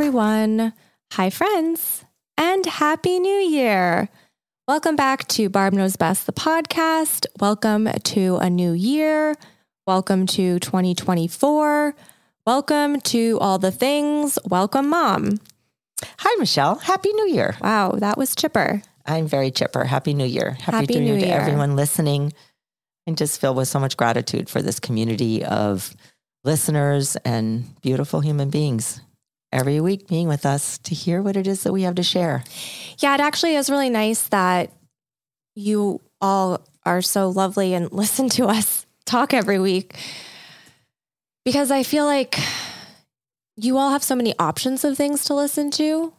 Everyone. Hi, friends, and Happy New Year. Welcome back to Barb Knows Best, the podcast. Welcome to a new year. Welcome to 2024. Welcome to all the things. Welcome, Mom. Hi, Michelle. Happy New Year. Wow, that was chipper. I'm very chipper. Happy New Year. Happy, Happy New Year to everyone listening. And just filled with so much gratitude for this community of listeners and beautiful human beings every week being with us to hear what it is that we have to share. Yeah, it actually is really nice that you all are so lovely and listen to us talk every week because I feel like you all have so many options of things to listen to.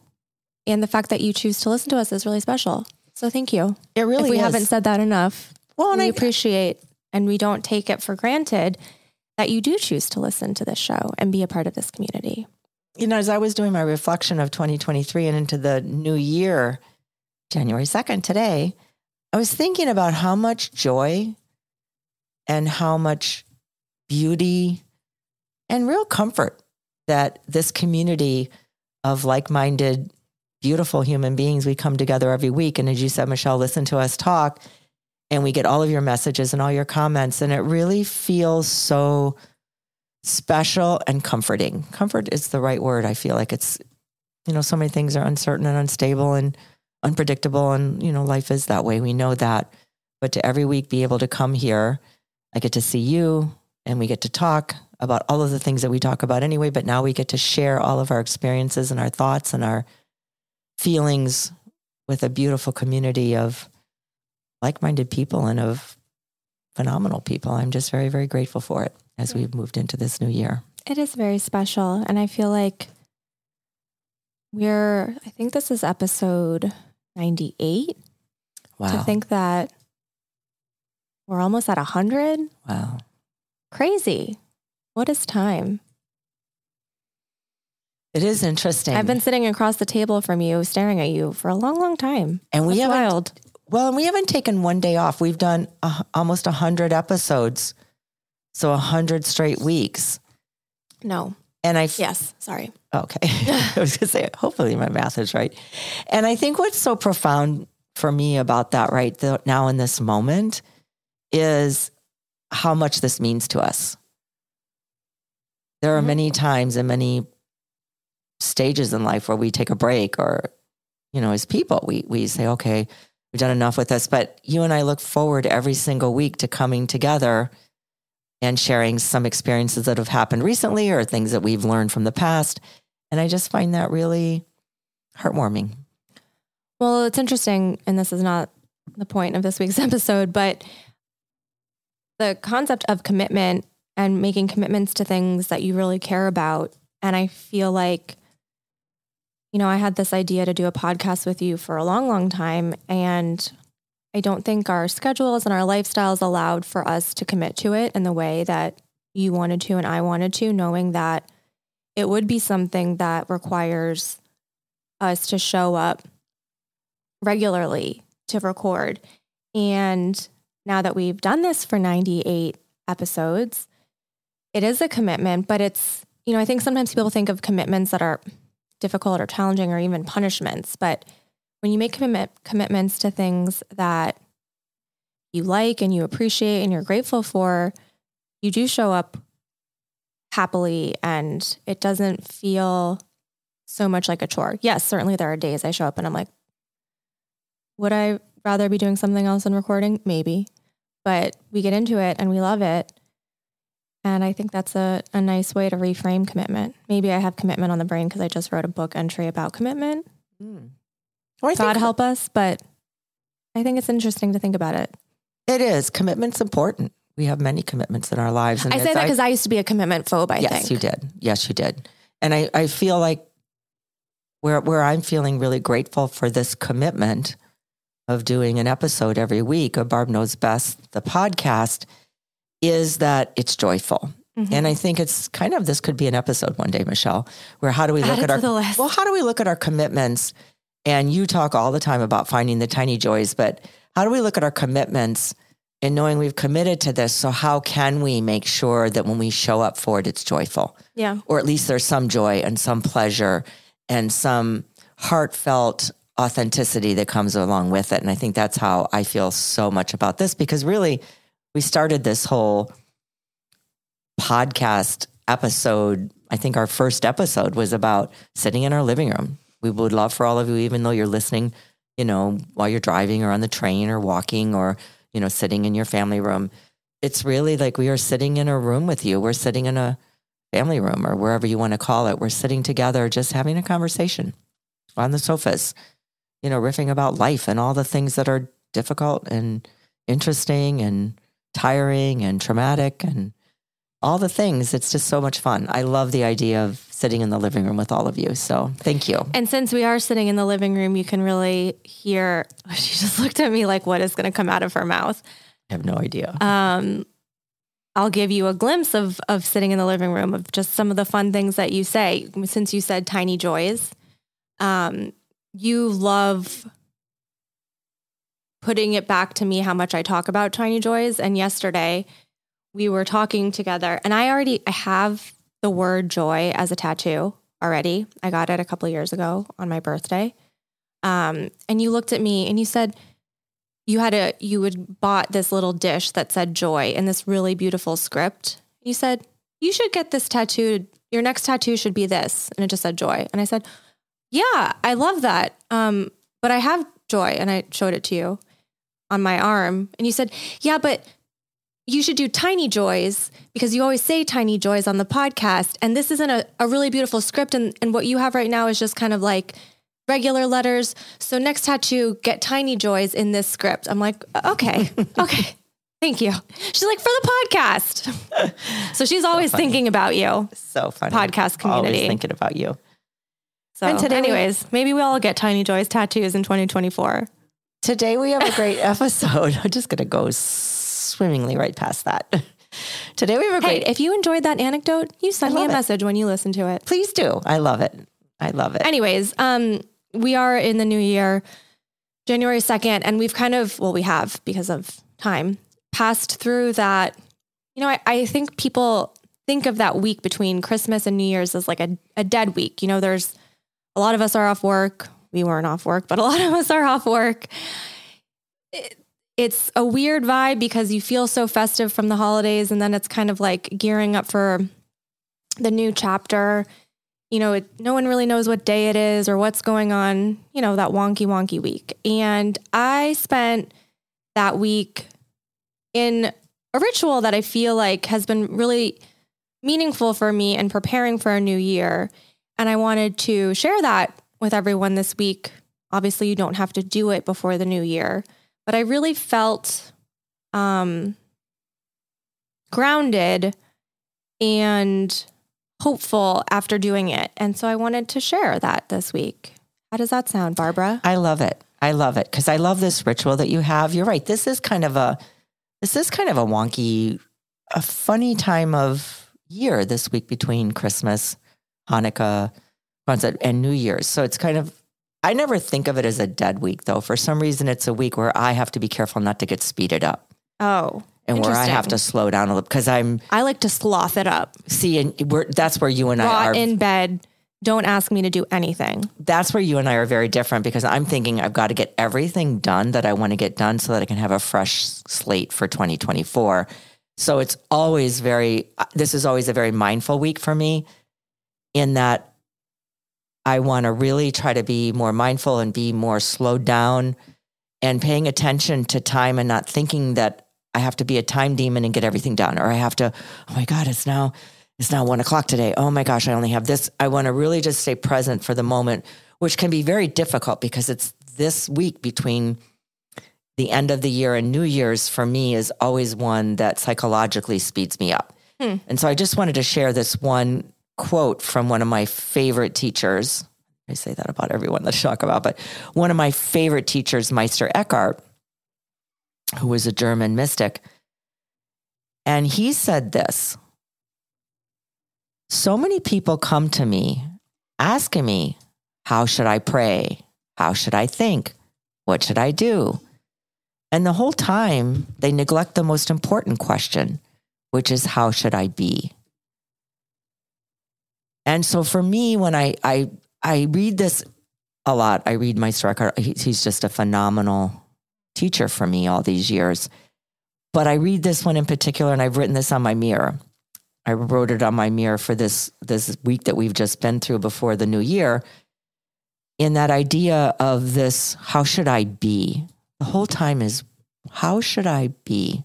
And the fact that you choose to listen to us is really special. So thank you. It really if we is. haven't said that enough, well, and we I, appreciate and we don't take it for granted that you do choose to listen to this show and be a part of this community. You know, as I was doing my reflection of 2023 and into the new year, January 2nd, today, I was thinking about how much joy and how much beauty and real comfort that this community of like minded, beautiful human beings, we come together every week. And as you said, Michelle, listen to us talk and we get all of your messages and all your comments. And it really feels so special and comforting. Comfort is the right word. I feel like it's, you know, so many things are uncertain and unstable and unpredictable. And, you know, life is that way. We know that. But to every week be able to come here, I get to see you and we get to talk about all of the things that we talk about anyway. But now we get to share all of our experiences and our thoughts and our feelings with a beautiful community of like minded people and of phenomenal people. I'm just very, very grateful for it as we've moved into this new year. It is very special. And I feel like we're, I think this is episode 98. Wow. To think that we're almost at 100. wow. Crazy. What is time? It is interesting. I've been sitting across the table from you, staring at you for a long, long time. and we That's haven't, wild. well, and we haven't taken one day off. We've done a, almost 100 episodes. So 100 straight weeks. No. And I, f- Yes. Sorry. okay. I was going to say, hopefully my math is right. And I think what's so profound for me about that right th- now in this moment is how much this means to us. There are Mhm. many times and many stages in life where we take a break or, you know, as people, we, we say, okay, we've done enough with this. But you and I look forward every single week to coming together and sharing some experiences that have happened recently or things that we've learned from the past. And I just find that really heartwarming. Well, it's interesting, and this is not the point of this week's episode, but the concept of commitment and making commitments to things that you really care about. And I feel like, you know, I had this idea to do a podcast with you for a long, long time. And I don't think our schedules and our lifestyles allowed for us to commit to it in the way that you wanted to and I wanted to, knowing that it would be something that requires us to show up regularly to record. And now that we've done this for 98 episodes, it is a commitment, but it's, you know, I think sometimes people think of commitments that are difficult or challenging or even punishments. But when you make commitment, commitments to things that you like and you appreciate and you're grateful for, you do show up happily and it doesn't feel so much like a chore. Yes, certainly there are days I show up and I'm like, would I rather be doing something else than recording? Maybe. But we get into it and we love it. And I think that's a, a nice way to reframe commitment. Maybe I have commitment on the brain because I just wrote a book entry about commitment. Mm. Well, God help us, but I think it's interesting to think about it. It is. Commitment's important. We have many commitments in our lives. And I say that because I, I, used to be a commitment phobe, I yes, think. you did. Yes, you did. And I, I feel like where where I'm feeling really grateful for this commitment of doing an episode every week of Barb Knows Best, the podcast, is that it's joyful. Mm-hmm. And I think it's kind of this could be an episode one day, Michelle, where how do we Add look at our well, how do we look at our commitments? And you talk all the time about finding the tiny joys, but how do we look at our commitments and knowing we've committed to this? So how can we make sure that when we show up for it, it's joyful? Yeah. Or at least there's some joy and some pleasure and some heartfelt authenticity that comes along with it. And I think that's how I feel so much about this because really we started this whole podcast episode. I think our first episode was about sitting in our living room. We would love for all of you, even though you're listening, you know, while you're driving or on the train or walking or, you know, sitting in your family room. It's really like we are sitting in a room with you. We're sitting in a family room or wherever you want to call it. We're sitting together, just having a conversation on the sofas, you know, riffing about life and all the things that are difficult and interesting and tiring and traumatic and all the things. It's just so much fun. I love the idea of sitting in the living room with all of you. So thank you. And since we are sitting in the living room, you can really hear. She just looked at me like, what is going to come out of her mouth? I have no idea. Um, I'll give you a glimpse of of sitting in the living room of just some of the fun things that you say. Since you said tiny joys, um, you love putting it back to me how much I talk about tiny joys. And yesterday we were talking together and I already I have the word joy as a tattoo already. I got it a couple years ago on my birthday. Um, and you looked at me and you said, you had a you had bought this little dish that said joy in this really beautiful script. You said, you should get this tattooed. Your next tattoo should be this. And it just said joy. And I said, Yeah, I love that. Um, but I have joy. And I showed it to you on my arm. And you said, Yeah, but you should do tiny joys because you always say tiny joys on the podcast. And this isn't a, a really beautiful script. And, and what you have right now is just kind of like regular letters. So next tattoo, get tiny joys in this script. I'm like, okay, okay. Thank you. She's like, for the podcast. so she's always thinking about you. So funny. Podcast community. Always thinking about you. So, and today anyways, we, maybe we all get Tiny Joys tattoos in 2024. Today we have a great episode. I'm just going to go swimmingly right past that. Today we have a great. Hey, if you enjoyed that anecdote, you send me a it. message when you listen to it. Please do. I love it. I love it. Anyways, um, we are in the new year, January 2nd, and we've kind of, well, we have because of time, passed through that. You know, I, I think people think of that week between Christmas and New Year's as like a, a dead week. You know, there's a lot of us are off work. We weren't off work, but a lot of us are off work. It, it's a weird vibe because you feel so festive from the holidays, and then it's kind of like gearing up for the new chapter you know, it, no one really knows what day it is or what's going on, you know, that wonky, wonky week. And I spent that week in a ritual that I feel like has been really meaningful for me in preparing for a new year. And I wanted to share that with everyone this week. Obviously, you don't have to do it before the new year, but I really felt um, grounded and hopeful after doing it. And so I wanted to share that this week. How does that sound, Barbara? I love it. I love it because I love this ritual that you have. You're right. This is kind of a this is kind of a wonky, a funny time of year this week between Christmas, Hanukkah, and New Year's. So it's kind of I never think of it as a dead week though. For some reason it's a week where I have to be careful not to get speeded up. Oh and where I have to slow down a little because I'm. I like to sloth it up. See, and we're, that's where you and I are in bed, don't ask me to do anything. That's where you and I are very different because I'm thinking I've got to get everything done that I want to get done so that I can have a fresh slate for 2024. So it's always very, uh, this is always a very mindful week for me in that I want to really try to be more mindful and be more slowed down and paying attention to time and not thinking that I have to be a time demon and get everything done or I have to, oh my God, it's now it's now one o'clock today. Oh my gosh, I only have this. I want to really just stay present for the moment, which can be very difficult because it's this week between the end of the year and New Year's for me is always one that psychologically speeds me up. Hmm. And so I just wanted to share this one quote from one of my favorite teachers. I say that about everyone that I talk about, but one of my favorite teachers, Meister Eckhart, who was a German mystic. And he said this so many people come to me asking me, How should I pray? How should I think? What should I do? And the whole time, they neglect the most important question, which is, How should I be? And so for me, when I, I, I read this a lot, I read Meister Eckhart, he's just a phenomenal teacher for me all these years. But I read this one in particular, and I've written this on my mirror. I wrote it on my mirror for this this week that we've just been through before the new year. In that idea of this, how should I be? The whole time is, how should I be?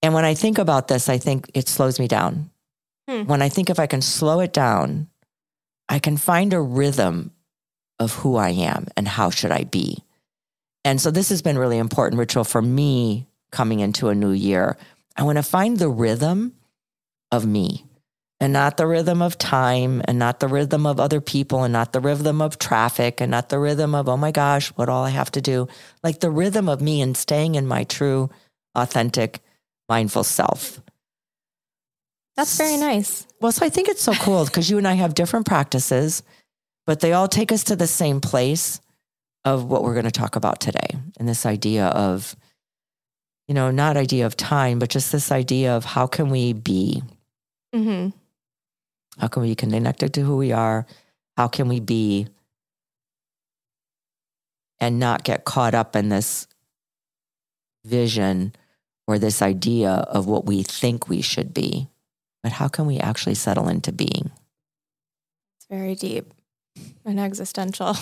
And when I think about this, I think it slows me down. Hmm. When I think if I can slow it down, I can find a rhythm of who I am and how should I be. And so this has been really important ritual for me coming into a new year. I want to find the rhythm of me and not the rhythm of time and not the rhythm of other people and not the rhythm of traffic and not the rhythm of, oh my gosh, what all I have to do. Like the rhythm of me and staying in my true, authentic, mindful self. That's very nice. Well, so I think it's so cool because you and I have different practices, but they all take us to the same place of what we're going to talk about today. And this idea of, you know, not idea of time, but just this idea of how can we be Mm-hmm. How can we be connected to who we are? How can we be and not get caught up in this vision or this idea of what we think we should be? But how can we actually settle into being? It's very deep and existential.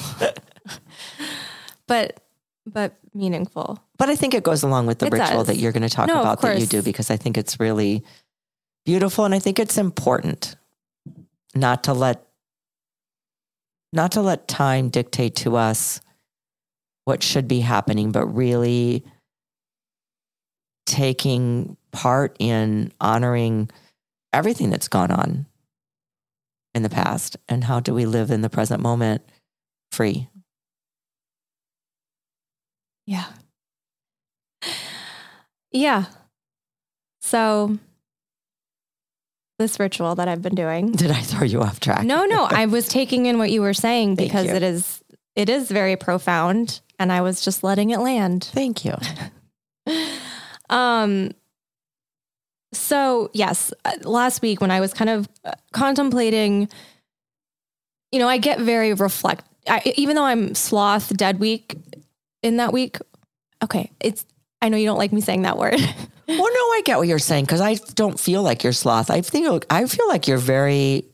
but but meaningful. But I think it goes along with the it ritual does. that you're going to talk no, about that you do because I think it's really beautiful. And I think it's important not to let not to let time dictate to us what should be happening, but really taking part in honoring everything that's gone on in the past and how do we live in the present moment free. Yeah. Yeah. So this ritual that I've been doing. Did I throw you off track? No, no. I was taking in what you were saying because it is it is very profound and I was just letting it land. Thank you. um so, yes, uh, last week when I was kind of uh, contemplating you know, I get very reflect I, even though I'm sloth dead week in that week. Okay, it's I know you don't like me saying that word. well, no, I get what you're saying because I don't feel like you're sloth. I think I feel like you're very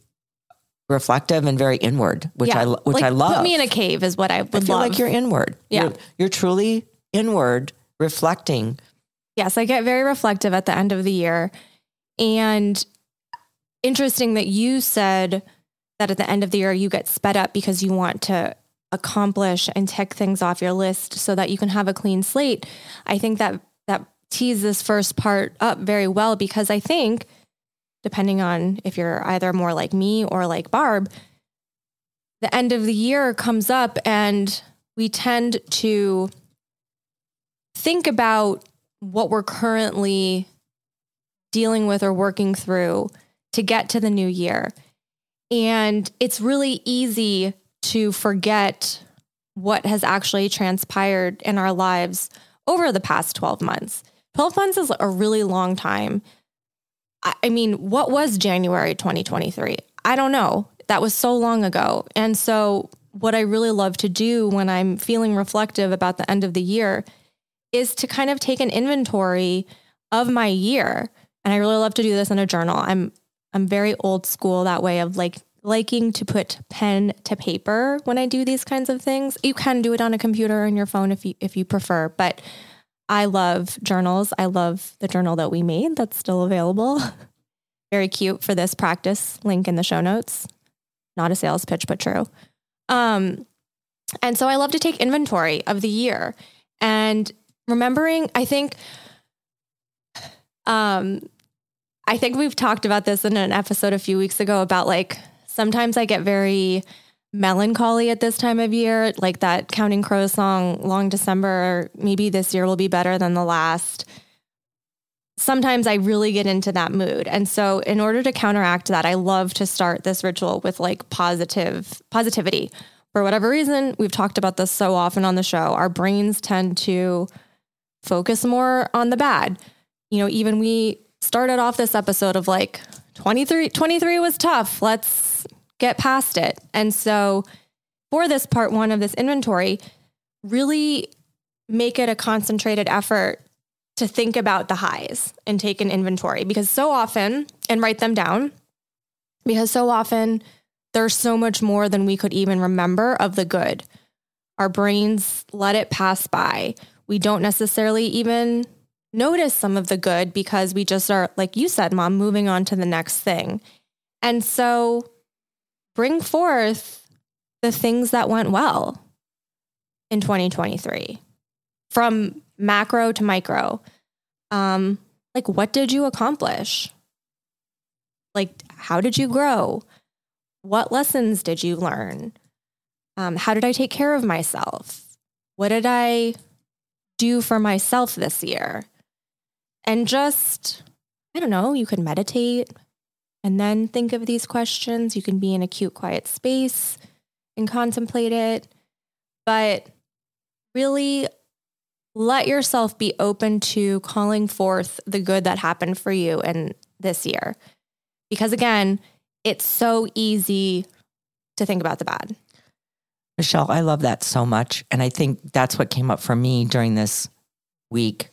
reflective and very inward, which yeah. I which like, I love. Put me in a cave is what I would I feel love. like you're inward. Yeah, you're, you're truly inward, reflecting. Yes, I get very reflective at the end of the year, and interesting that you said that at the end of the year you get sped up because you want to accomplish and tick things off your list so that you can have a clean slate. I think that that tease this first part up very well because I think depending on if you're either more like me or like Barb, the end of the year comes up and we tend to think about what we're currently dealing with or working through to get to the new year. And it's really easy to forget what has actually transpired in our lives over the past 12 months. 12 months is a really long time. I mean, what was January 2023? I don't know. that was so long ago. And so, what I really love to do when I'm feeling reflective about the end of the year is to kind of take an inventory of my year. And I really love to do this in a journal. I'm I'm very old school that way of like liking to put pen to paper when I do these kinds of things. You can do it on a computer or on your phone if you if you prefer, but I love journals. I love the journal that we made that's still available. Very cute for this practice. Link in the show notes. Not a sales pitch, but true. Um, and so I love to take inventory of the year and remembering, I think, um, I think we've talked about this in an episode a few weeks ago about like sometimes I get very melancholy at this time of year, like that Counting Crows song, Long December, maybe this year will be better than the last. Sometimes I really get into that mood. And so in order to counteract that, I love to start this ritual with like positive positivity. For whatever reason, we've talked about this so often on the show. Our brains tend to focus more on the bad. You know, even we started off this episode of like 23 23 was tough. Let's get past it. And so for this part 1 of this inventory, really make it a concentrated effort to think about the highs and take an inventory because so often and write them down because so often there's so much more than we could even remember of the good. Our brains let it pass by. We don't necessarily even notice some of the good because we just are, like you said, mom, moving on to the next thing. And so bring forth the things that went well in 2023 from macro to micro. Um, like, what did you accomplish? Like, how did you grow? What lessons did you learn? Um, how did I take care of myself? What did I do for myself this year? And just, I don't know, you can meditate and then think of these questions. You can be in a cute, quiet space and contemplate it. But really let yourself be open to calling forth the good that happened for you in this year. Because again, it's so easy to think about the bad. Michelle, I love that so much. And I think that's what came up for me during this week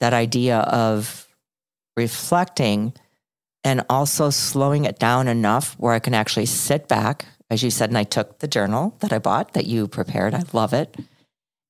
that idea of reflecting and also slowing it down enough where I can actually sit back, as you said, and I took the journal that I bought that you prepared. I love it.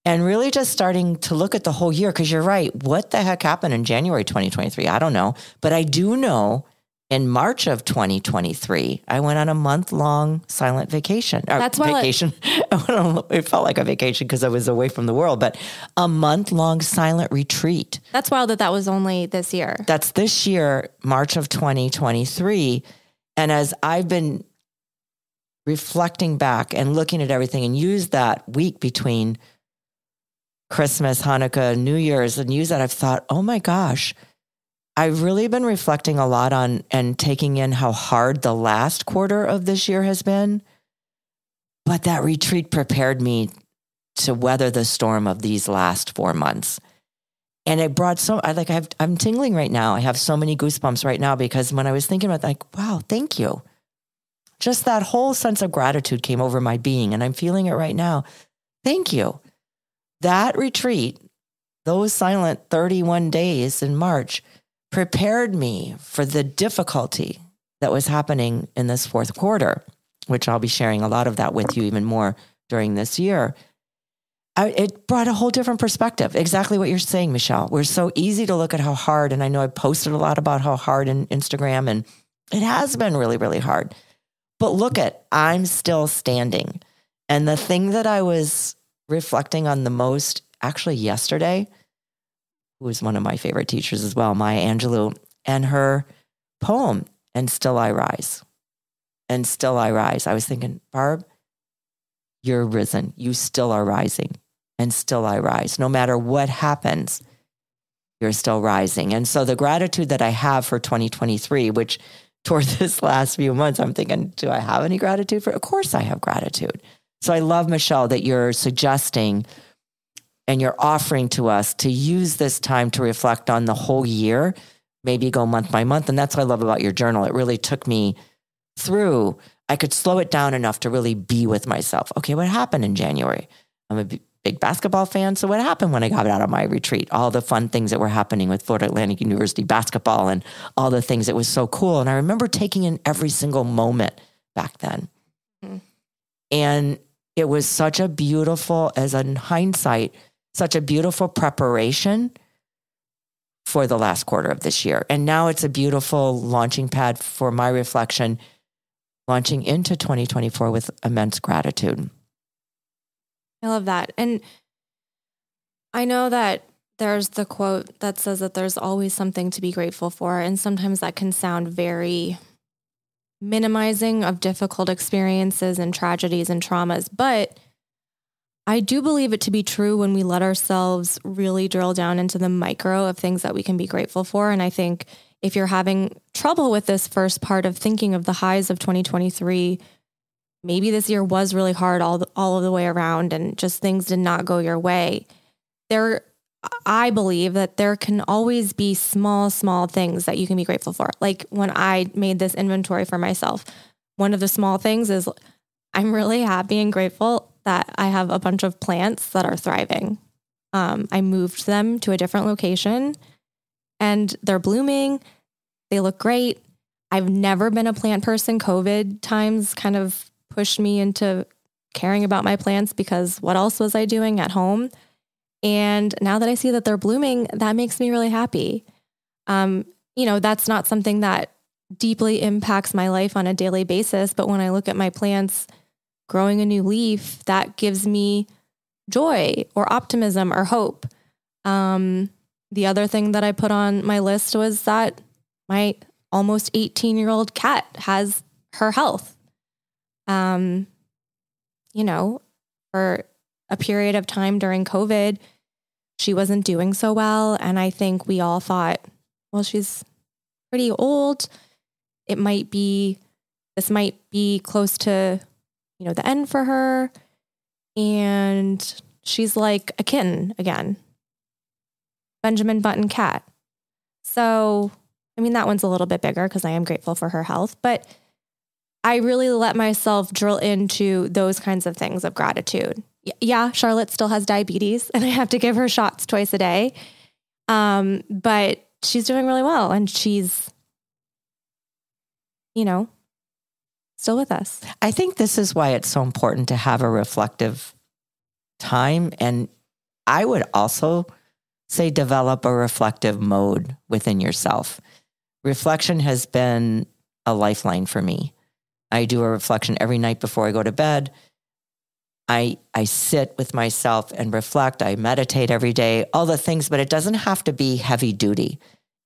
And really just starting to look at the whole year because you're right. What the heck happened in January 2023? I don't know. But I do know in March of 2023, I went on a month long silent vacation. Uh, That's why vacation. it felt like a vacation because I was away from the world, but a month long silent retreat. That's wild that that was only this year. That's this year, March of 2023. And as I've been reflecting back and looking at everything and use that week between Christmas, Hanukkah, New Year's, and use that, I've thought, oh my gosh I've really been reflecting a lot on and taking in how hard the last quarter of this year has been. But that retreat prepared me to weather the storm of these last four months. And it brought so I like I have I'm tingling right now. I have so many goosebumps right now because when I was thinking about like, wow, thank you. Just that whole sense of gratitude came over my being and I'm feeling it right now. Thank you. That retreat, those silent 31 days in March prepared me for the difficulty that was happening in this fourth quarter, which I'll be sharing a lot of that with you even more during this year. I, it brought a whole different perspective. Exactly what you're saying, Michelle. We're so easy to look at how hard, and I know I posted a lot about how hard in Instagram, and it has been really, really hard. But look at, I'm still standing. And the thing that I was reflecting on the most actually yesterday who was one of my favorite teachers as well, Maya Angelou, and her poem, And Still I Rise. And Still I Rise. I was thinking, Barb, you're risen. You still are rising. And still I rise. No matter what happens, you're still rising. And so the gratitude that I have for 2023, which toward this last few months, I'm thinking, do I have any gratitude for? Of course I have gratitude. So I love, Michelle, that you're suggesting and you're offering to us to use this time to reflect on the whole year, maybe go month by month. And that's what I love about your journal. It really took me through I could slow it down enough to really be with myself. Okay, what happened in January? I'm a big basketball fan. So what happened when I got out of my retreat? All the fun things that were happening with Florida Atlantic University basketball and all the things that was so cool. And I remember taking in every single moment back then. Mm-hmm. And it was such a beautiful, as in hindsight, such a beautiful preparation for the last quarter of this year. And now it's a beautiful launching pad for my reflection, launching into 2024 with immense gratitude. I love that. And I know that there's the quote that says that there's always something to be grateful for. And sometimes that can sound very minimizing of difficult experiences and tragedies and traumas. But I do believe it to be true when we let ourselves really drill down into the micro of things that we can be grateful for. And I think if you're having trouble with this first part of thinking of the highs of 2023, maybe this year was really hard all the, all of the way around and just things did not go your way. There I believe that there can always be small small things that you can be grateful for. Like when I made this inventory for myself, one of the small things is I'm really happy and grateful that I have a bunch of plants that are thriving. Um, I moved them to a different location and they're blooming. They look great. I've never been a plant person. COVID times kind of pushed me into caring about my plants because what else was I doing at home? And now that I see that they're blooming, that makes me really happy. Um, you know, that's not something that deeply impacts my life on a daily basis. But when I look at my plants growing a new leaf, that gives me joy or optimism or hope. Um, the other thing that I put on my list was that my almost 18 year old cat has her health um, you know, for a period of time during COVID, she wasn't doing so well. And I think we all thought, well, she's pretty old. It might be, this might be close to, you know, the end for her. And she's like a kitten again. Benjamin Button cat. So, I mean, that one's a little bit bigger because I am grateful for her health, but I really let myself drill into those kinds of things of gratitude. Yeah, Charlotte still has diabetes and I have to give her shots twice a day. Um, but she's doing really well and she's, you know, still with us. I think this is why it's so important to have a reflective time. And I would also say develop a reflective mode within yourself. Reflection has been a lifeline for me. I do a reflection every night before I go to bed. I I sit with myself and reflect. I meditate every day, all the things, but it doesn't have to be heavy duty.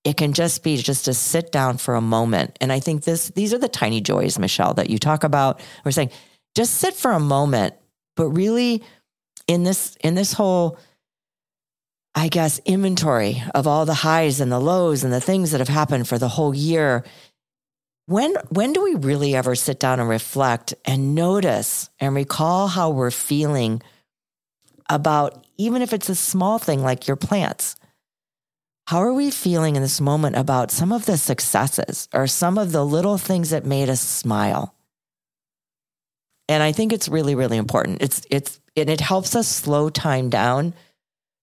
It can just be just to sit down for a moment. And I think this these are the tiny joys, Michelle, that you talk about. We're saying just sit for a moment, but really in this in this whole I guess inventory of all the highs and the lows and the things that have happened for the whole year when when do we really ever sit down and reflect and notice and recall how we're feeling about even if it's a small thing like your plants? How are we feeling in this moment about some of the successes or some of the little things that made us smile? And I think it's really, really important. It's it's and it helps us slow time down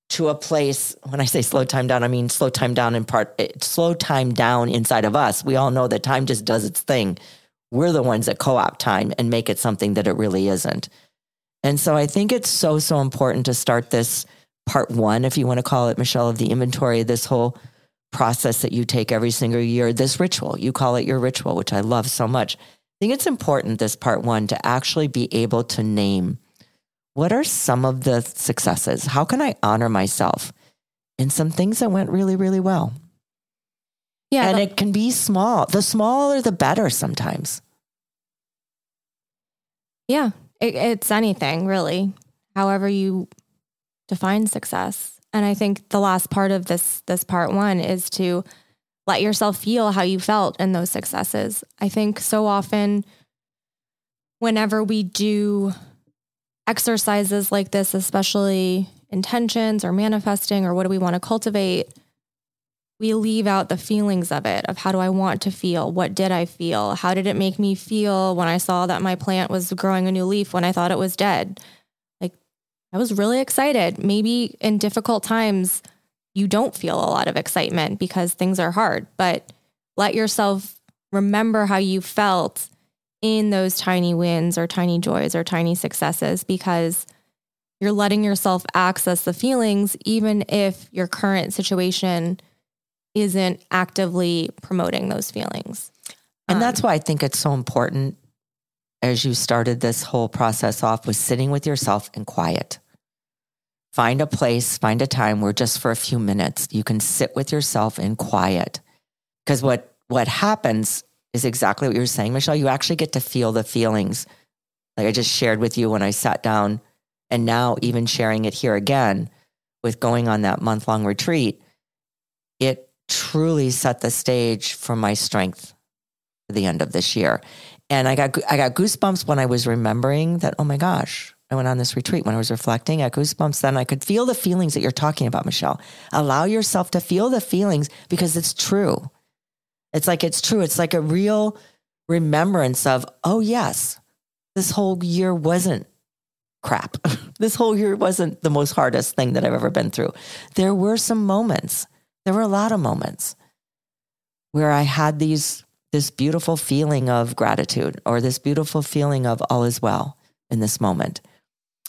to a place when i say slow time down i mean slow time down in part eh, slow time down inside of us we all know that time just does its thing we're the ones that co-opt time and make it something that it really isn't and so i think it's so so important to start this part one if you want to call it michelle of the inventory this whole process that you take every single year this ritual you call it your ritual which i love so much i think it's important this part one to actually be able to name what are some of the successes? How can I honor myself in some things that went really, really well? Yeah. And it can be small. The smaller, the better sometimes. Yeah. It, it's anything, really, however you define success. And I think the last part of this, this part one is to let yourself feel how you felt in those successes. I think so often, whenever we do exercises like this, especially intentions or manifesting or what do we want to cultivate, we leave out the feelings of it of how do I want to feel? What did I feel? How did it make me feel when I saw that my plant was growing a new leaf when I thought it was dead? I was really excited. Maybe in difficult times you don't feel a lot of excitement because things are hard, but let yourself remember how you felt in those tiny wins or tiny joys or tiny successes because you're letting yourself access the feelings even if your current situation isn't actively promoting those feelings. And um, that's why I think it's so important as you started this whole process off was sitting with yourself in quiet. Find a place, find a time where just for a few minutes you can sit with yourself in quiet. Because what what happens is exactly what you're saying, Michelle. You actually get to feel the feelings. Like I just shared with you when I sat down, and now even sharing it here again with going on that month long retreat, it truly set the stage for my strength the end of this year. And I got I got goosebumps when I was remembering that. Oh my gosh, I went on this retreat when I was reflecting. I goosebumps. Then I could feel the feelings that you're talking about, Michelle. Allow yourself to feel the feelings because it's true. It's like it's true. It's like a real remembrance of, oh, yes, this whole year wasn't crap. this whole year wasn't the most hardest thing that I've ever been through. There were some moments, there were a lot of moments where I had these this beautiful feeling of gratitude or this beautiful feeling of all is well in this moment.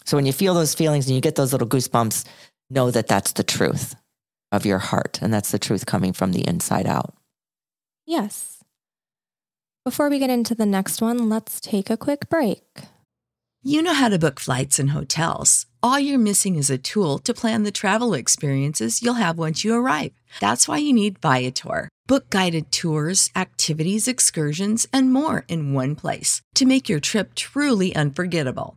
So when you feel those feelings and you get those little goosebumps, know that that's the truth of your heart and that's the truth coming from the inside out. Yes. Before we get into the next one, let's take a quick break. You know how to book flights and hotels. All you're missing is a tool to plan the travel experiences you'll have once you arrive. That's why you need Viator. Book guided tours, activities, excursions, and more in one place to make your trip truly unforgettable.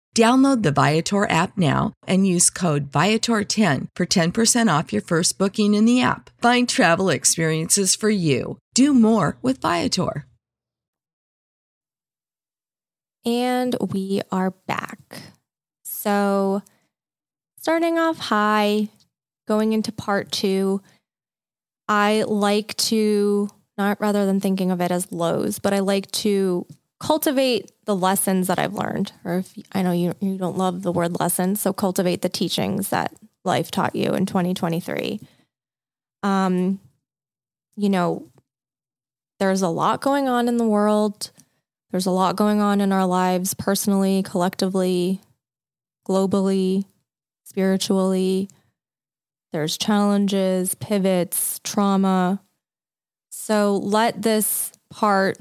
Download the Viator app now and use code Viator10 for 10% off your first booking in the app. Find travel experiences for you. Do more with Viator. And we are back. So, starting off high, going into part two, I like to, not rather than thinking of it as lows, but I like to cultivate the lessons that I've learned. Or if I know you, you don't love the word lessons, so cultivate the teachings that life taught you in 2023. Um, you know, there's a lot going on in the world. There's a lot going on in our lives personally, collectively, globally, spiritually. There's challenges, pivots, trauma. So let this part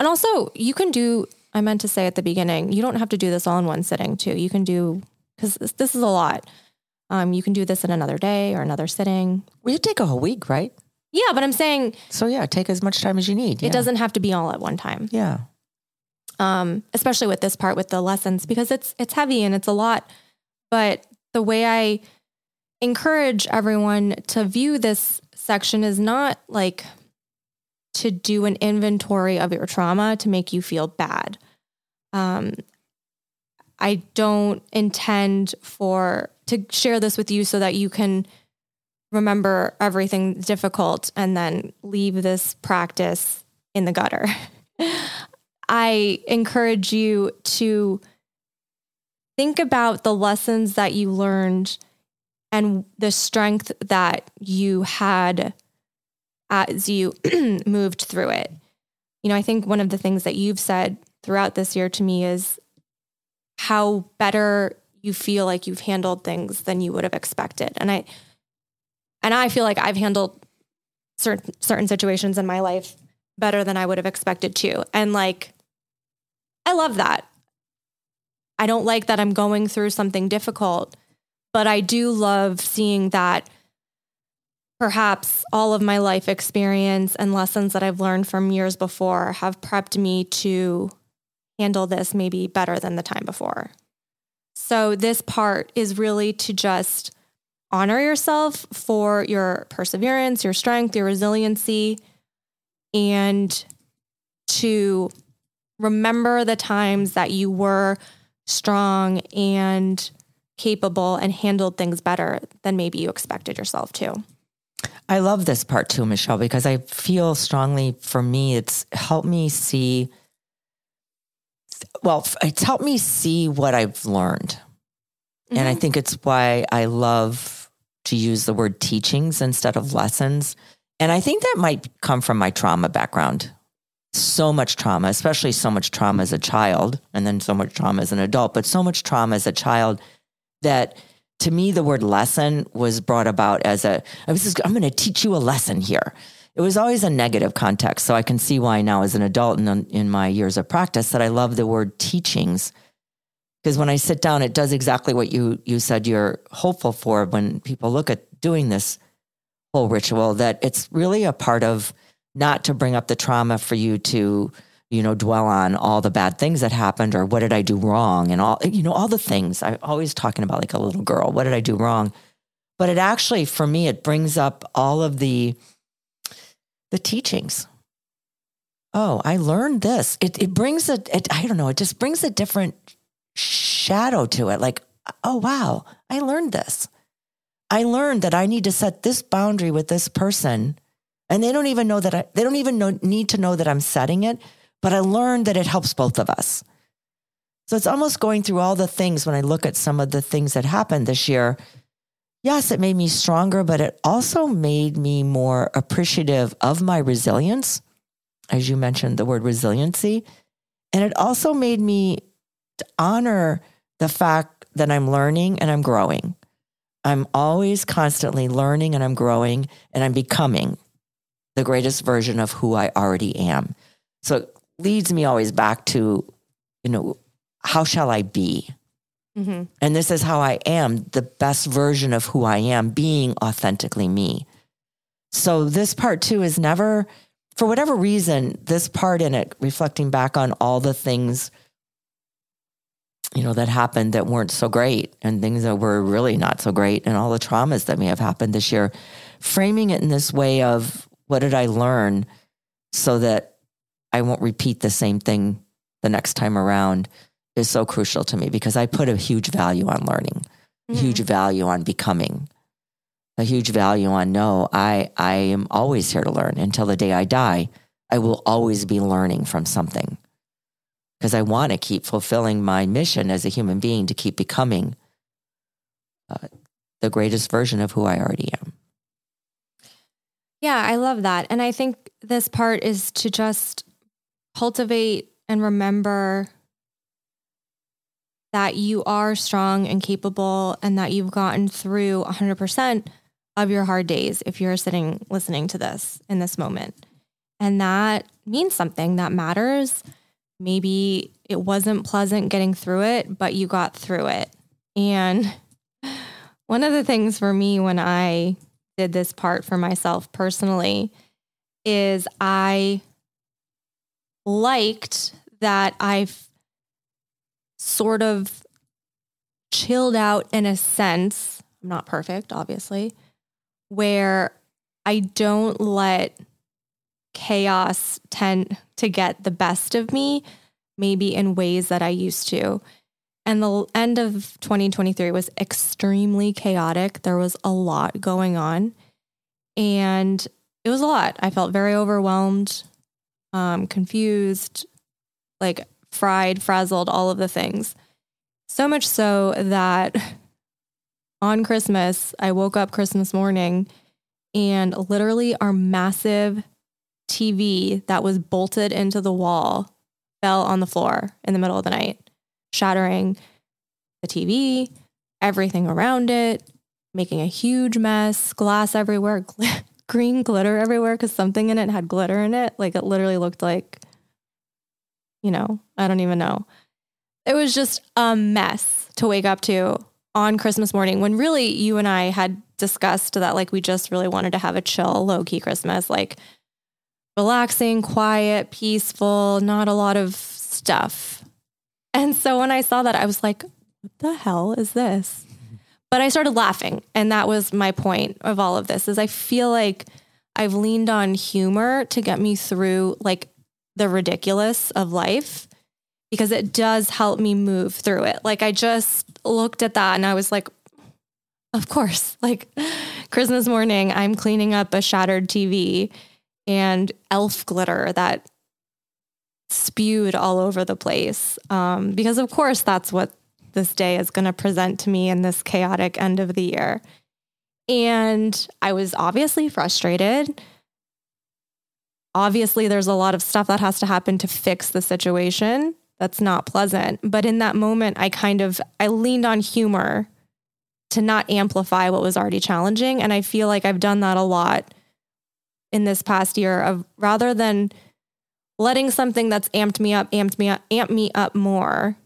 and also, you can do, I meant to say at the beginning, you don't have to do this all in one sitting too. You can do, because this, this, is a lot. Um, you can do this in another day or another sitting. Well, you take a whole week, right? Yeah, but I'm saying. So yeah, take as much time as you need. Yeah. It doesn't have to be all at one time. Yeah. Um, especially with this part with the lessons because it's it's heavy and it's a lot. But the way I encourage everyone to view this section is not like to do an inventory of your trauma to make you feel bad. Um, I don't intend for to share this with you so that you can remember everything difficult and then leave this practice in the gutter. I encourage you to think about the lessons that you learned and the strength that you had Uh, as you moved through it. You know, I think one of the things that you've said throughout this year to me is how better you feel like you've handled things than you would have expected. And I and I feel like I've handled certain certain situations in my life better than I would have expected to. And like I love that. I don't like that I'm going through something difficult, but I do love seeing that perhaps all of my life experience and lessons that I've learned from years before have prepped me to handle this maybe better than the time before. So, this part is really to just honor yourself for your perseverance, your strength, your resiliency, and to remember the times that you were strong and capable and handled things better than maybe you expected yourself to. I love this part too, Michelle, because I feel strongly for me, it's helped me see, well, it's helped me see what I've learned. Mm-hmm. And I mm-hmm. think it's why I love to use the word teachings instead of lessons. And I think that might come from my trauma background. So much trauma, especially so much trauma as a child, and then so much trauma as an adult, but so much trauma as a child that to me, the word lesson was brought about as a, I was just, I'm going to teach you a lesson here. It was always a negative context. So I can see why now as an adult and in my years of practice that I love the word teachings. Because when I sit down, it does exactly what you, you said you're hopeful for when people look at doing this whole ritual, that it's really a part of not to bring up the trauma for you to you know, dwell on all the bad things that happened or what did I do wrong and all, you know, all the things. I'm always talking about like a little girl. What did I do wrong? But it actually, for me, it brings up all of the the teachings. Oh, I learned this. It it brings a it, I don't know, it just brings a different shadow to it. Like, oh wow, I learned this. I learned that I need to set this boundary with this person. And they don't even know that I they don't even know, need to know that I'm setting it but I learned that it helps both of us. So it's almost going through all the things when I look at some of the things that happened this year. Yes, it made me stronger, but it also made me more appreciative of my resilience. As you mentioned, the word resiliency. And it also made me honor the fact that I'm learning and I'm growing. I'm always constantly learning and I'm growing and I'm becoming the greatest version of who I already am. So leads me always back to, you know, how shall I be? Mm-hmm. And this is how I am, the best version of who I am, being authentically me. So this part too is never, for whatever reason, this part in it, reflecting back on all the things, you know, that happened that weren't so great and things that were really not so great and all the traumas that may have happened this year, framing it in this way of what did I learn so that I won't repeat the same thing the next time around is so crucial to me because I put a huge value on learning, mm-hmm. huge value on becoming, a huge value on no, I I am always here to learn until the day I die. I will always be learning from something because I want to keep fulfilling my mission as a human being to keep becoming uh, the greatest version of who I already am. Yeah, I love that. And I think this part is to just cultivate and remember that you are strong and capable and that you've gotten through 100% of your hard days if you're sitting listening to this in this moment. And that means something that matters. Maybe it wasn't pleasant getting through it, but you got through it. And one of the things for me when I did this part for myself personally is I liked that I've sort of chilled out in a sense. I'm not perfect, obviously, where I don't let chaos tend to get the best of me, maybe in ways that I used to. And the end of 2023 was extremely chaotic. There was a lot going on, and it was a lot. I felt very overwhelmed um, confused, like fried, frazzled, all of the things. So much so that on Christmas, I woke up Christmas morning and literally our massive TV that was bolted into the wall fell on the floor in the middle of the night, shattering the TV, everything around it, making a huge mess, glass everywhere, green glitter everywhere because something in it had glitter in it. Like it literally looked like, you know, I don't even know. It was just a mess to wake up to on Christmas morning when really you and I had discussed that like we just really wanted to have a chill, low key Christmas, like relaxing, quiet, peaceful, not a lot of stuff. And so when I saw that, I was like, what the hell is this? But I started laughing. And that was my point of all of this is I feel like I've leaned on humor to get me through like the ridiculous of life because it does help me move through it. Like I just looked at that and I was like, of course, like Christmas morning, I'm cleaning up a shattered TV and elf glitter that spewed all over the place. Um, because, of course, that's what this day is going to present to me in this chaotic end of the year. And I was obviously frustrated. Obviously, there's a lot of stuff that has to happen to fix the situation that's not pleasant. But in that moment, I kind of I leaned on humor to not amplify what was already challenging. And I feel like I've done that a lot in this past year of rather than letting something that's amped me up, amped me up, amp me up more,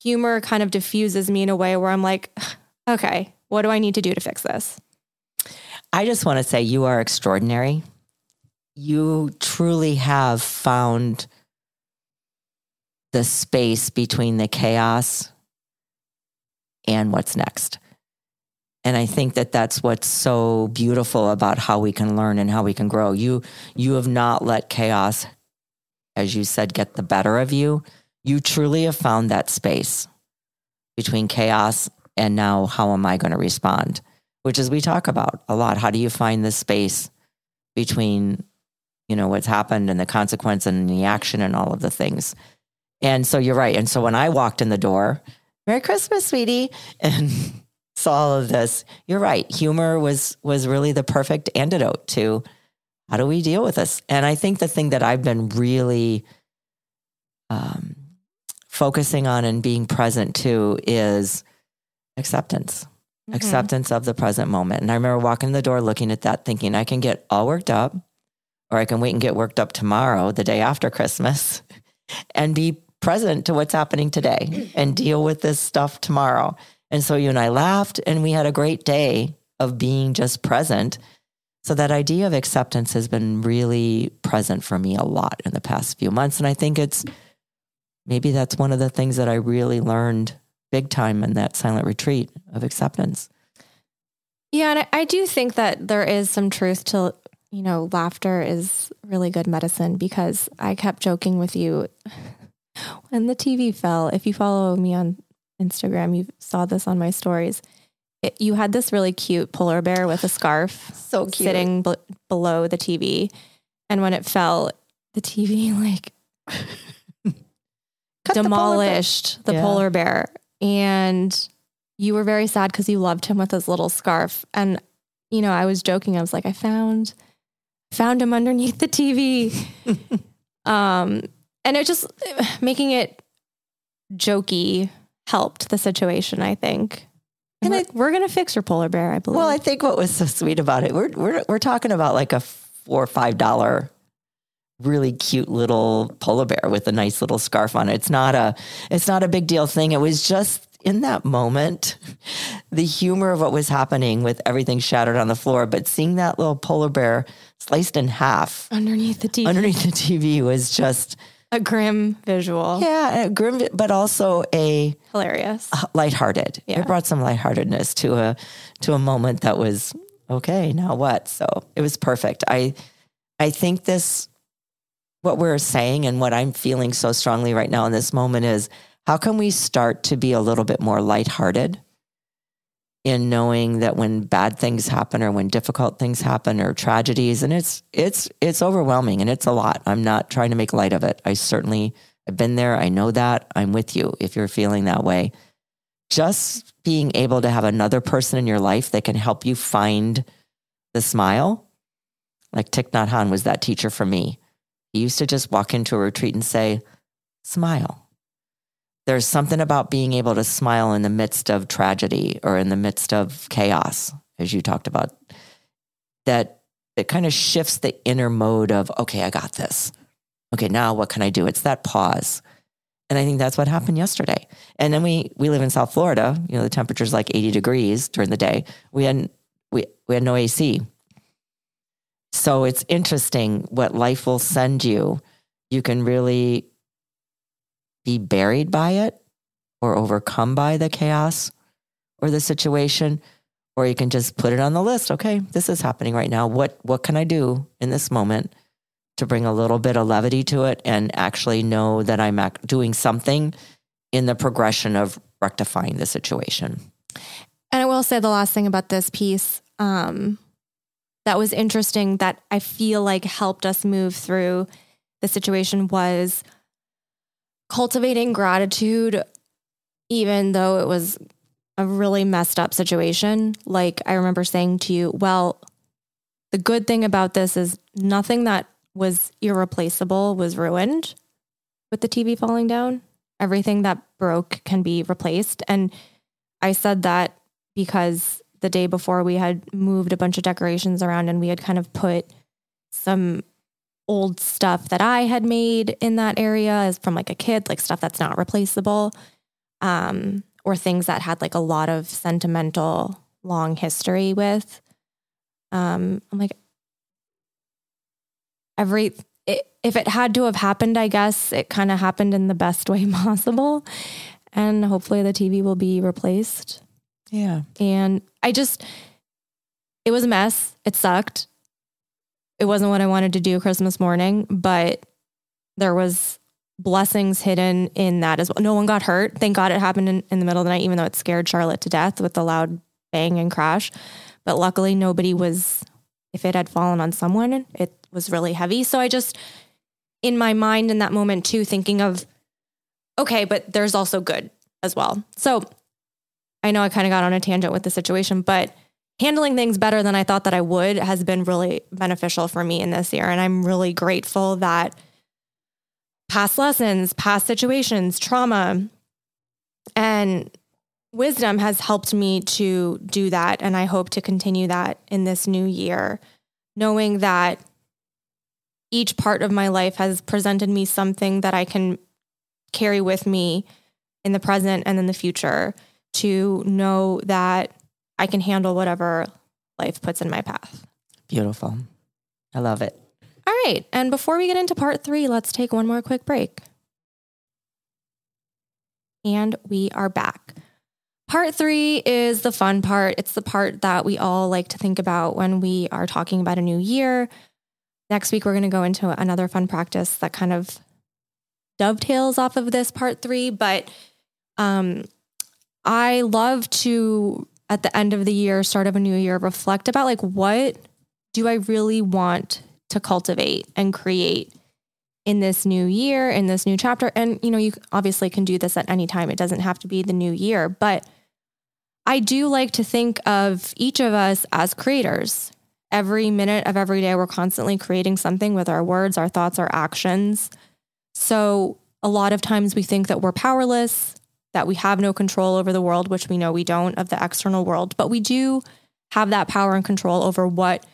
humor kind of diffuses me in a way where I'm like, okay, what do I need to do to fix this? I just want to say you are extraordinary. You truly have found the space between the chaos and what's next. And I think that that's what's so beautiful about how we can learn and how we can grow. You you have not let chaos as you said get the better of you. You truly have found that space between chaos and now how am I going to respond? Which is we talk about a lot. How do you find the space between you know what's happened and the consequence and the action and all of the things? And so you're right. And so when I walked in the door, Merry Christmas, sweetie, and saw all of this, you're right. Humor was was really the perfect antidote to how do we deal with this? And I think the thing that I've been really um, focusing on and being present to is acceptance. Mm-hmm. Acceptance of the present moment. And I remember walking in the door looking at that, thinking I can get all worked up, or I can wait and get worked up tomorrow, the day after Christmas, and be present to what's happening today and deal with this stuff tomorrow. And so you and I laughed and we had a great day of being just present. So that idea of acceptance has been really present for me a lot in the past few months. And I think it's maybe that's one of the things that I really learned big time in that silent retreat of acceptance. Yeah. And I, do think that there is some truth to, you know, laughter is really good medicine because I kept joking with you when the TV fell, if you follow me on Instagram, you saw this on my stories. It, you had this really cute polar bear with a scarf, so cute, sitting b- below the TV, and when it fell, the TV like demolished the, polar, the yeah. polar bear, and you were very sad because you loved him with his little scarf. And you know, I was joking. I was like, I found found him underneath the TV. um, and it just making it jokey helped the situation, I think. And we're, I, we're to fix your polar bear, I believe. Well, I think what was so sweet about it, we're, we're, we're talking about like a four or five dollar really cute little polar bear with a nice little scarf on it. It's not a it's not a big deal thing. It was just in that moment, the humor of what was happening with everything shattered on the floor, but seeing that little polar bear sliced in half underneath the TV. Underneath the TV was just a grim visual. Yeah, grim, but also a hilarious, lighthearted. Yeah. It brought some lightheartedness to a to a moment that was okay. Now what? So it was perfect. I I think this what we're saying and what I'm feeling so strongly right now in this moment is how can we start to be a little bit more lighthearted in knowing that when bad things happen or when difficult things happen or tragedies and it's it's it's overwhelming and it's a lot. I'm not trying to make light of it. I certainly I've been there. I know that. I'm with you if you're feeling that way. Just being able to have another person in your life that can help you find the smile. Like Thich Nhat Hanh was that teacher for me. Used to just walk into a retreat and say, smile there's something about being able to smile in the midst of tragedy or in the midst of chaos, as you talked about, that it kind of shifts the inner mode of, okay, I got this. Okay, now what can I do? It's that pause. And I think that's what happened yesterday. And then we we live in South Florida. You know, the temperature's like 80 degrees during the day. We had we we had no AC. So it's interesting what life will send you. You can really be buried by it or overcome by the chaos or the situation or you can just put it on the list. Okay, this is happening right now. What what can I do in this moment to bring a little bit of levity to it and actually know that I'm doing something in the progression of rectifying the situation. And I will say the last thing about this piece um, that was interesting that I feel like helped us move through the situation was cultivating gratitude, even though it was a really messed up situation. Like I remember saying to you, well, the good thing about this is nothing that was irreplaceable was ruined with the TV falling down. Everything that broke can be replaced. And I said that because the day before we had moved a bunch of decorations around and we had kind of put some old stuff that I had made in that area as from like a kid, like stuff that's not replaceable. Um, or things that had like a lot of sentimental long history with. Um, I'm like, every it, if it had to have happened, I guess it kind of happened in the best way possible, and hopefully the TV will be replaced. Yeah, and I just it was a mess. It sucked. It wasn't what I wanted to do Christmas morning, but there was blessings hidden in that as well. No one got hurt. Thank God it happened in, in the middle of the night, even though it scared Charlotte to death with the loud bang and crash. But luckily, nobody was, if it had fallen on someone, it was really heavy. So I just, in my mind in that moment too, thinking of, okay, but there's also good as well. So I know I kind of got on a tangent with the situation, but handling things better than I thought that I would has been really beneficial for me in this year. And I'm really grateful that past lessons, past situations, trauma, and wisdom has helped me to do that. And I hope to continue that in this new year, knowing that each part of my life has presented me something that I can carry with me in the present and in the future to know that I can handle whatever life puts in my path. Beautiful. I love it. All right. And before we get into part three, let's take one more quick break. And we are back. Part three is the fun part. It's the part that we all like to think about when we are talking about a new year. Next week, we're going to go into another fun practice that kind of dovetails off of this part three. But um, I love to, at the end of the year, start of a new year, reflect about like, what do I really want to cultivate and create in this new year, in this new chapter. And, you know, you obviously can do this at any time. It doesn't have to be the new year, but I do like to think of each of us as creators. Every minute of every day, we're constantly creating something with our words, our thoughts, our actions. So, a lot of times we think that we're powerless, that we have no control over the world, which we know we don't of the external world, but we do have that power and control over what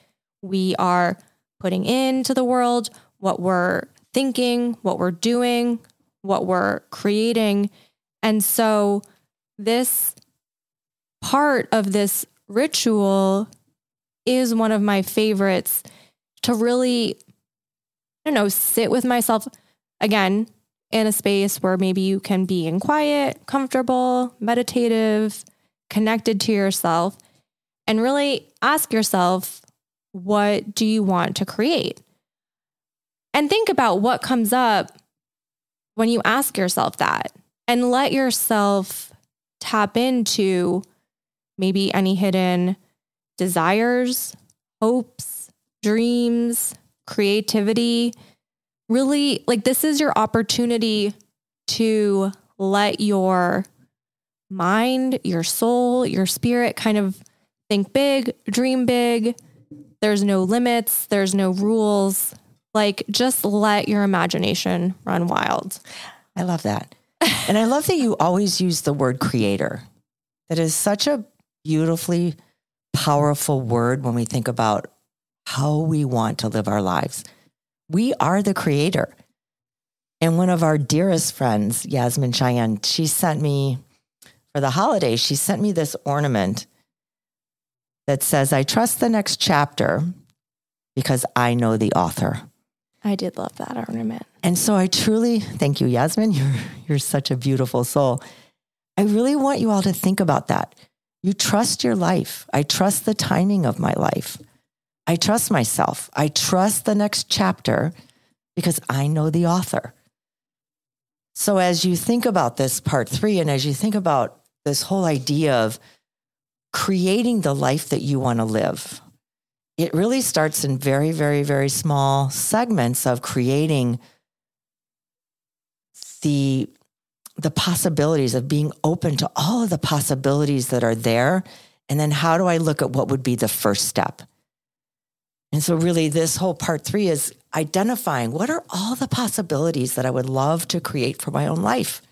we are putting into the world, what we're thinking, what we're doing, what we're creating. And so, this part of this ritual is one of my favorites to really, I don't know, sit with myself again in a space where maybe you can be in quiet, comfortable, meditative, connected to yourself, and really ask yourself, what do you want to create? And think about what comes up when you ask yourself that and let yourself tap into maybe any hidden desires, hopes, dreams, creativity. Really, like this is your opportunity to let your mind, your soul, your spirit kind of think big, dream big, there's no limits, there's no rules. Like just let your imagination run wild. I love that. and I love that you always use the word creator. That is such a beautifully powerful word when we think about how we want to live our lives. We are the creator. And one of our dearest friends, Yasmine Cheyenne, she sent me for the holidays, she sent me this ornament that says, I trust the next chapter because I know the author. I did love that ornament. And so I truly thank you, Yasmine. You're, you're such a beautiful soul. I really want you all to think about that. You trust your life. I trust the timing of my life. I trust myself. I trust the next chapter because I know the author. So, as you think about this part three, and as you think about this whole idea of creating the life that you want to live, it really starts in very, very, very small segments of creating the the possibilities of being open to all of the possibilities that are there and then how do i look at what would be the first step and so really this whole part 3 is identifying what are all the possibilities that i would love to create for my own life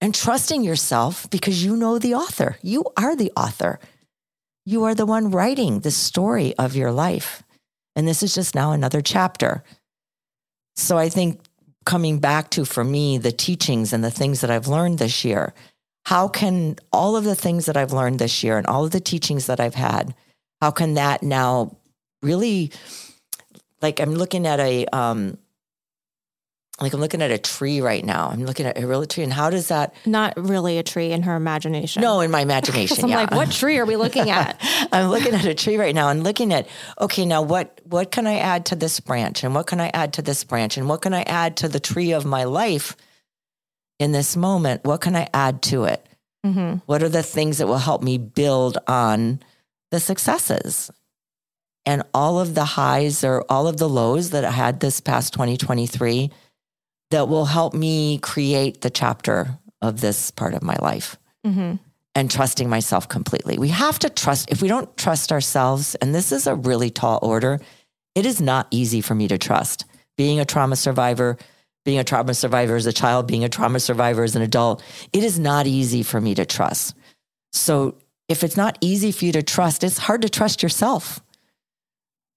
and trusting yourself because you know the author you are the author you are the one writing the story of your life. And this is just now another chapter. So I think coming back to, for me, the teachings and the things that I've learned this year, how can all of the things that I've learned this year and all of the teachings that I've had, how can that now really, like I'm looking at a, um, like I'm looking at a tree right now. I'm looking at a real tree, and how does that? Not really a tree in her imagination. No, in my imagination. I'm yeah. like, what tree are we looking at? I'm looking at a tree right now and looking at, okay, now what what can I add to this branch, and what can I add to this branch, and what can I add to the tree of my life in this moment? What can I add to it? Mm-hmm. What are the things that will help me build on the successes? And all of the highs or all of the lows that I had this past 2023 that will help me create the chapter of this part of my life mm-hmm. and trusting myself completely. We have to trust, if we don't trust ourselves, and this is a really tall order, it is not easy for me to trust. Being a trauma survivor, being a trauma survivor as a child, being a trauma survivor as an adult, it is not easy for me to trust. So if it's not easy for you to trust, it's hard to trust yourself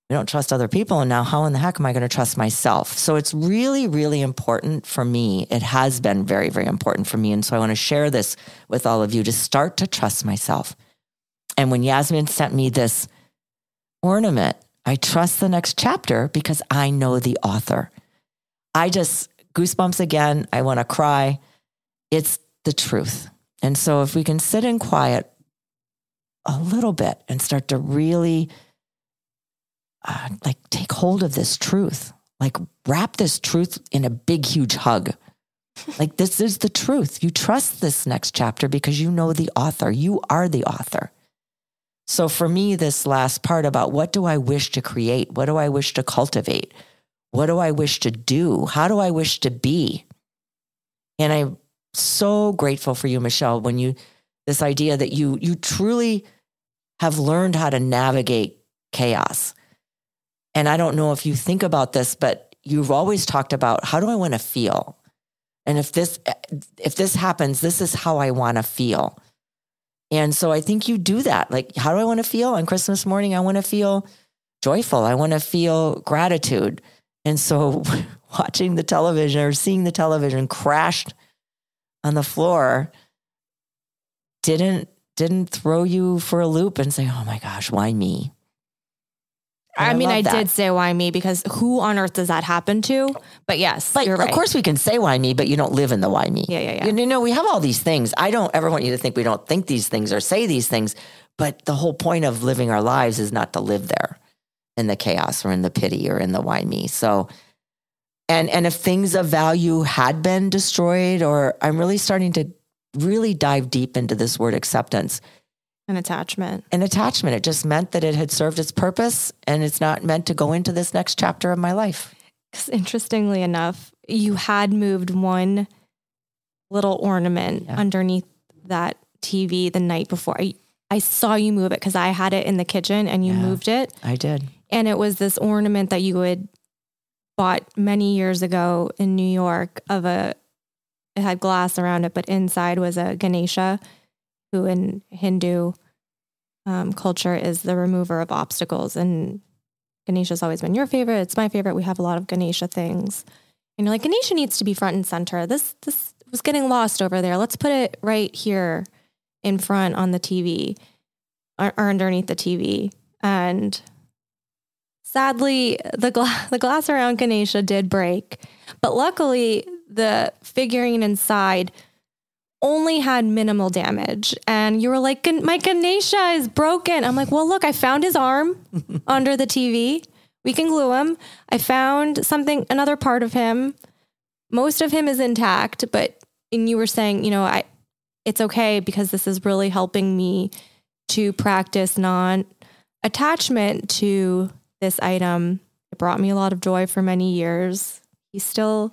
we don't trust other people. And now, how in the heck am I going to trust myself? So it's really, really important for me. It has been very, very important for me. And so I want to share this with all of you to start to trust myself. And when Yasmine sent me this ornament, I trust the next chapter because I know the author. I just goosebumps again. I want to cry. It's the truth. And so if we can sit in quiet a little bit and start to really uh, like take hold of this truth, like wrap this truth in a big, huge hug. like this is the truth. You trust this next chapter because you know the author. You are the author. So for me, this last part about what do I wish to create? What do I wish to cultivate? What do I wish to do? How do I wish to be? And I'm so grateful for you, Michelle, when you, this idea that you, you truly have learned how to navigate chaos. And I don't know if you think about this, but you've always talked about how do I want to feel? And if this if this happens, this is how I want to feel. And so I think you do that. Like, how do I want to feel on Christmas morning? I want to feel joyful. I want to feel gratitude. And so watching the television or seeing the television crashed on the floor didn't didn't throw you for a loop and say, "Oh my gosh, why me?" I, I, mean, I that. did say why me because who on earth does that happen to? But yes, like, right. Of course, we can say why me, but you don't live in the why me. Yeah, yeah, yeah. You know, we have all these things. I don't ever want you to think we don't think these things or say these things, but the whole point of living our lives is not to live there in the chaos or in the pity or in the why me. So, and and if things of value had been destroyed, or I'm really starting to really dive deep into this word acceptance an attachment. An attachment. It just meant that it had served its purpose and it's not meant to go into this next chapter of my life. Because interestingly enough, you had moved one little ornament yeah. underneath that TV the night before. I, I saw you move it because I had it in the kitchen and you yeah, moved it. I did. And it was this ornament that you had bought many years ago in New York of a it had glass around it, but inside was a Ganesha who in Hindu um, culture is the remover of obstacles. And Ganesha's always been your favorite. It's my favorite. We have a lot of Ganesha things. And you're like, Ganesha needs to be front and center. This this was getting lost over there. Let's put it right here in front on the TV or, or underneath the TV. And sadly, the gla- the glass around Ganesha did break, but luckily the figurine inside only had minimal damage. And you were like, my Ganesha is broken. I'm like, well, look, I found his arm under the TV. We can glue him. I found something, another part of him. Most of him is intact, but and you were saying, you know, I it's okay because this is really helping me to practice non attachment to this item. It brought me a lot of joy for many years. He's still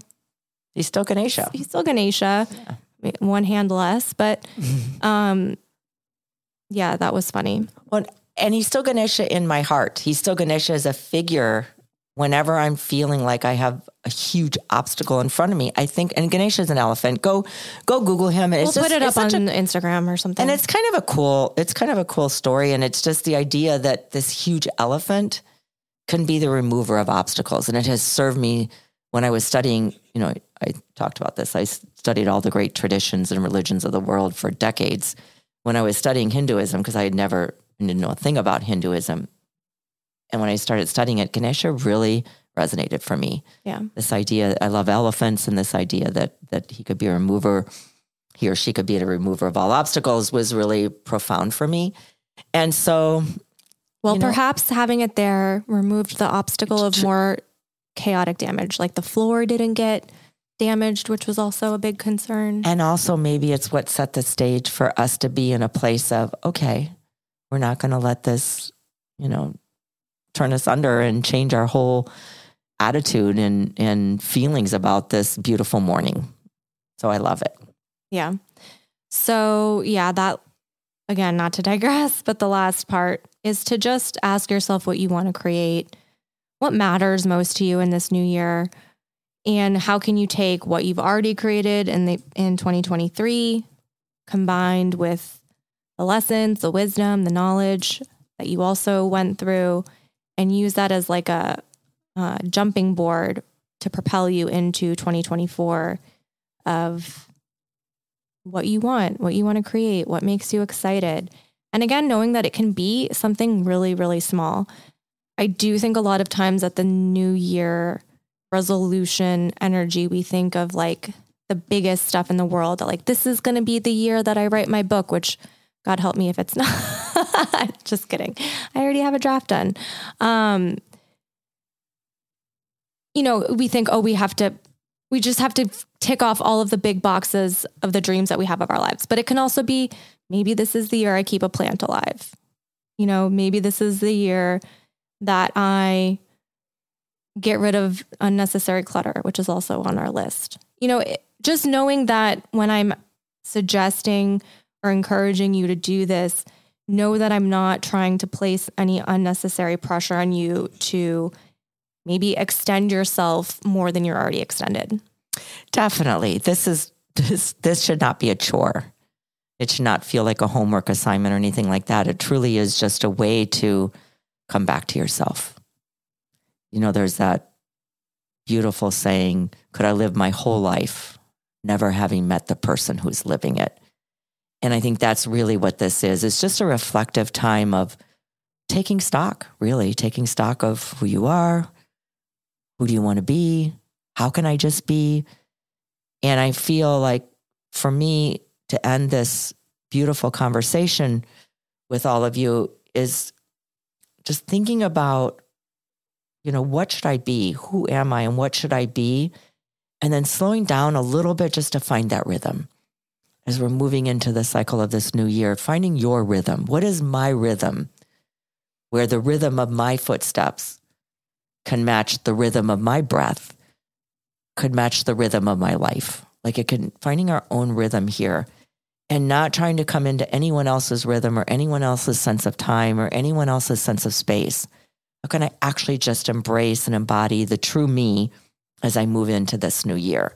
he's still Ganesha. He's still Ganesha. Yeah. One hand less, but um yeah, that was funny. Well, and he's still Ganesha in my heart. He's still Ganesha as a figure whenever I'm feeling like I have a huge obstacle in front of me. I think, and Ganesha is an elephant. Go, go Google him. And we'll just, put it up on a, Instagram or something. And it's kind of a cool, it's kind of a cool story. And it's just the idea that this huge elephant can be the remover of obstacles. And it has served me when I was studying, you know, I talked about this. I studied all the great traditions and religions of the world for decades. When I was studying Hinduism, because I had never didn't know a thing about Hinduism, and when I started studying it, Ganesha really resonated for me. Yeah. This idea, I love elephants, and this idea that that he could be a remover, he or she could be a remover of all obstacles was really profound for me. And so Well, you know, perhaps having it there removed the obstacle of more chaotic damage. Like the floor didn't get damaged, which was also a big concern. And also maybe it's what set the stage for us to be in a place of, okay, we're not going to let this, you know, turn us under and change our whole attitude and, and feelings about this beautiful morning. So I love it. Yeah. So, yeah, that again, not to digress, but the last part is to just ask yourself what you want to create, what matters most to you in this new year, and how can you take what you've already created in the in 2023 combined with the lessons, the wisdom, the knowledge that you also went through and use that as like a, jumping board to propel you into 2024 of what you want, what you want to create, what makes you excited. And again, knowing that it can be something really, really small. I do think a lot of times at the new year resolution energy, we think of like the biggest stuff in the world that like, this is going to be the year that I write my book, which God help me if it's not. Just kidding. I already have a draft done. Um, you know, we think, oh, we have to, we just have to tick off all of the big boxes of the dreams that we have of our lives. But it can also be maybe this is the year I keep a plant alive. You know, maybe this is the year that I get rid of unnecessary clutter, which is also on our list. You know, it, just knowing that when I'm suggesting or encouraging you to do this, know that I'm not trying to place any unnecessary pressure on you to maybe extend yourself more than you're already extended. Definitely. This is this this should not be a chore. It should not feel like a homework assignment or anything like that. It truly is just a way to come back to yourself. You know, there's that beautiful saying, could I live my whole life never having met the person who's living it? And I think that's really what this is. It's just a reflective time of taking stock, really taking stock of who you are, who do you want to be, how can I just be? And I feel like for me to end this beautiful conversation with all of you is just thinking about, you know, what should I be? Who am I and what should I be? And then slowing down a little bit just to find that rhythm as we're moving into the cycle of this new year, finding your rhythm. What is my rhythm? Where the rhythm of my footsteps can match the rhythm of my breath, could match the rhythm of my life. Like it can, finding our own rhythm here and not trying to come into anyone else's rhythm or anyone else's sense of time or anyone else's sense of space. How can I actually just embrace and embody the true me as I move into this new year?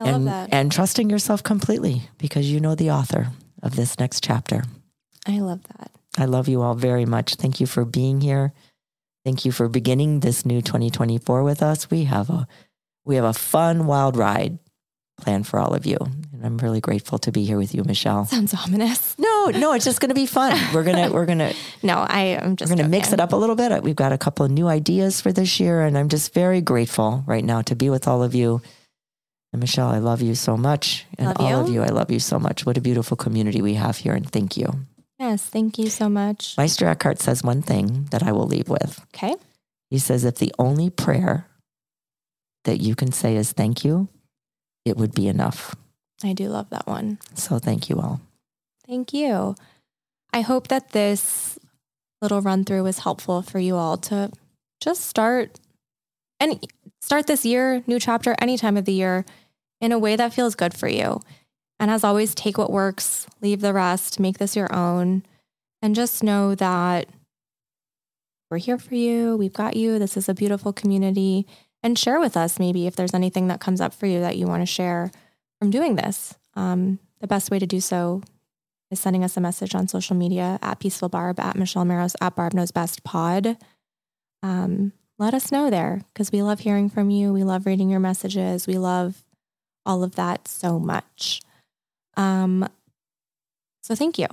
I and, love that. And trusting yourself completely because you know the author of this next chapter. I love that. I love you all very much. Thank you for being here. Thank you for beginning this new 2024 with us. We have a We have a fun, wild ride planned for all of you. And I'm really grateful to be here with you, Michelle. Sounds ominous. No, no, it's just going to be fun. We're going to, we're going to, No, I am just we're going to mix it up a little bit. We've got a couple of new ideas for this year, and I'm just very grateful right now to be with all of you. And Michelle, I love you so much. And Love all of you. you, I love you so much. What a beautiful community we have here, and thank you. Yes, thank you so much. Meister Eckhart says one thing that I will leave with. Okay. He says, if the only prayer that you can say is thank you, it would be enough. I do love that one. So thank you all. Thank you. I hope that this little run through was helpful for you all to just start and start this year, new chapter, any time of the year in a way that feels good for you. And as always, take what works, leave the rest, make this your own, and just know that we're here for you. We've got you. This is a beautiful community. And share with us maybe if there's anything that comes up for you that you want to share from doing this. Um, the best way to do so is sending us a message on social media at Peaceful Barb, at Michelle Maros, at Barb Knows Best Pod. Um, let us know there because we love hearing from you. We love reading your messages. We love all of that so much. Um, so thank you.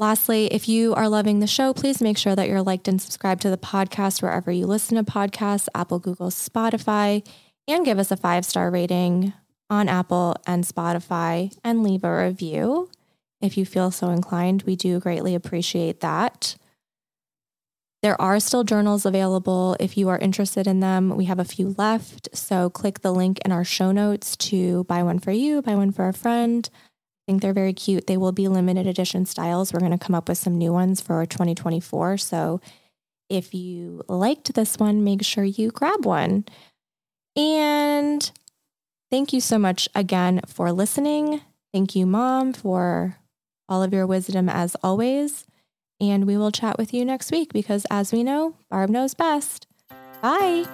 Lastly, if you are loving the show, please make sure that you're liked and subscribed to the podcast wherever you listen to podcasts, Apple, Google, Spotify, and give us a five star rating on Apple and Spotify and leave a review if you feel so inclined. We do greatly appreciate that. There are still journals available if you are interested in them. We have a few left. So click the link in our show notes to buy one for you, buy one for a friend. Think they're very cute. They will be limited edition styles. We're going to come up with some new ones for 2024. So if you liked this one, make sure you grab one. And thank you so much again for listening. Thank you, Mom, for all of your wisdom as always. And we will chat with you next week because, as we know, Barb knows best. Bye.